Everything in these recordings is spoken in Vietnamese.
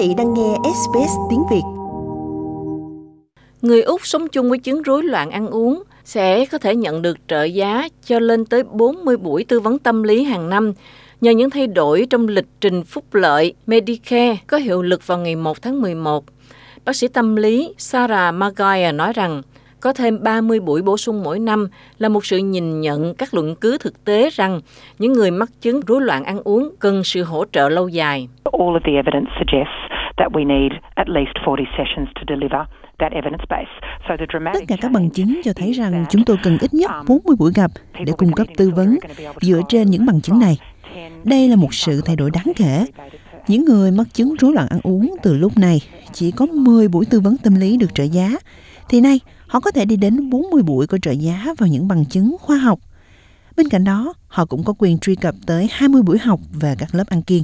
vị đang nghe SBS tiếng Việt. Người Úc sống chung với chứng rối loạn ăn uống sẽ có thể nhận được trợ giá cho lên tới 40 buổi tư vấn tâm lý hàng năm nhờ những thay đổi trong lịch trình phúc lợi Medicare có hiệu lực vào ngày 1 tháng 11. Bác sĩ tâm lý Sarah Maguire nói rằng có thêm 30 buổi bổ sung mỗi năm là một sự nhìn nhận các luận cứ thực tế rằng những người mắc chứng rối loạn ăn uống cần sự hỗ trợ lâu dài. All of the evidence suggests that we need at least 40 sessions to deliver Tất cả các bằng chứng cho thấy rằng chúng tôi cần ít nhất 40 buổi gặp để cung cấp tư vấn dựa trên những bằng chứng này. Đây là một sự thay đổi đáng kể. Những người mắc chứng rối loạn ăn uống từ lúc này chỉ có 10 buổi tư vấn tâm lý được trợ giá, thì nay họ có thể đi đến 40 buổi có trợ giá vào những bằng chứng khoa học. Bên cạnh đó, họ cũng có quyền truy cập tới 20 buổi học về các lớp ăn kiêng.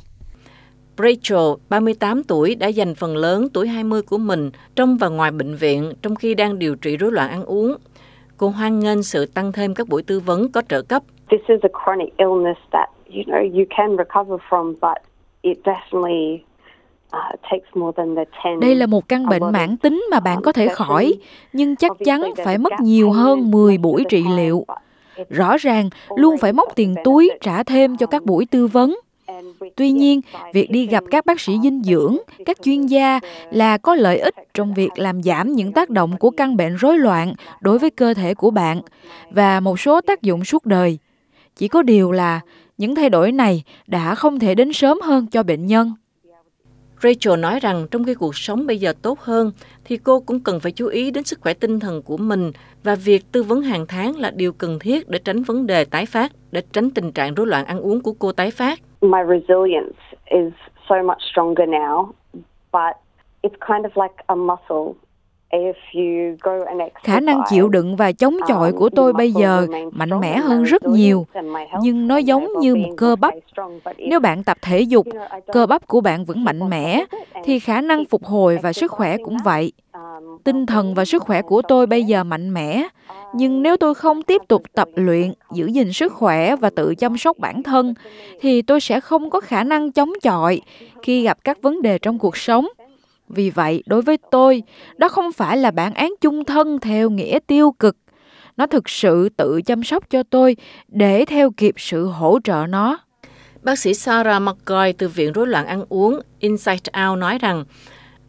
Rachel, 38 tuổi, đã dành phần lớn tuổi 20 của mình trong và ngoài bệnh viện trong khi đang điều trị rối loạn ăn uống. Cô hoan nghênh sự tăng thêm các buổi tư vấn có trợ cấp. This is a chronic illness that you know you can recover from, but it definitely uh, đây là một căn bệnh mãn tính mà bạn có thể khỏi, nhưng chắc chắn phải mất nhiều hơn 10 buổi trị liệu. Rõ ràng, luôn phải móc tiền túi trả thêm cho các buổi tư vấn. Tuy nhiên, việc đi gặp các bác sĩ dinh dưỡng, các chuyên gia là có lợi ích trong việc làm giảm những tác động của căn bệnh rối loạn đối với cơ thể của bạn và một số tác dụng suốt đời. Chỉ có điều là những thay đổi này đã không thể đến sớm hơn cho bệnh nhân. Rachel nói rằng trong khi cuộc sống bây giờ tốt hơn thì cô cũng cần phải chú ý đến sức khỏe tinh thần của mình và việc tư vấn hàng tháng là điều cần thiết để tránh vấn đề tái phát, để tránh tình trạng rối loạn ăn uống của cô tái phát. My resilience is so much stronger now, but it's kind of like a muscle. Khả năng chịu đựng và chống chọi của tôi bây giờ mạnh mẽ hơn rất nhiều. nhưng nó giống như một cơ bắp. nếu bạn tập thể dục cơ bắp của bạn vẫn mạnh mẽ thì khả năng phục hồi và sức khỏe cũng vậy tinh thần và sức khỏe của tôi bây giờ mạnh mẽ nhưng nếu tôi không tiếp tục tập luyện giữ gìn sức khỏe và tự chăm sóc bản thân thì tôi sẽ không có khả năng chống chọi khi gặp các vấn đề trong cuộc sống vì vậy, đối với tôi, đó không phải là bản án chung thân theo nghĩa tiêu cực. Nó thực sự tự chăm sóc cho tôi để theo kịp sự hỗ trợ nó. Bác sĩ Sarah McCoy từ Viện Rối loạn ăn uống Insight Out nói rằng,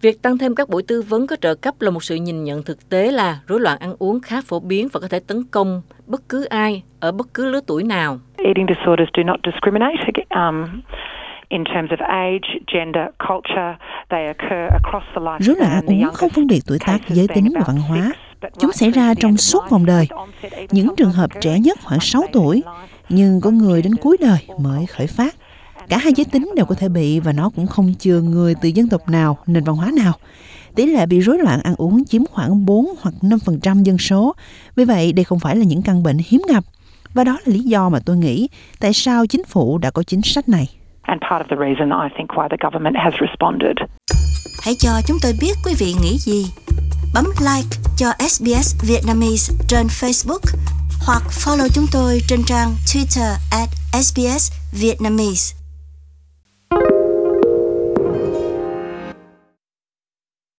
Việc tăng thêm các buổi tư vấn có trợ cấp là một sự nhìn nhận thực tế là rối loạn ăn uống khá phổ biến và có thể tấn công bất cứ ai ở bất cứ lứa tuổi nào. Eating disorders do not discriminate. Um, in terms of age, gender, culture. They occur across the lifespan. Rối loạn ăn uống không phân biệt tuổi tác, giới tính và văn hóa. Chúng xảy ra trong suốt vòng đời. Những trường hợp trẻ nhất khoảng 6 tuổi, nhưng có người đến cuối đời mới khởi phát. Cả hai giới tính đều có thể bị và nó cũng không chừa người từ dân tộc nào, nền văn hóa nào. Tỷ lệ bị rối loạn ăn uống chiếm khoảng 4 hoặc 5% dân số. Vì vậy, đây không phải là những căn bệnh hiếm gặp. Và đó là lý do mà tôi nghĩ tại sao chính phủ đã có chính sách này and part of the reason I think why the government has responded. Hãy cho chúng tôi biết quý vị nghĩ gì. Bấm like cho SBS Vietnamese trên Facebook hoặc follow chúng tôi trên trang Twitter at SBS Vietnamese.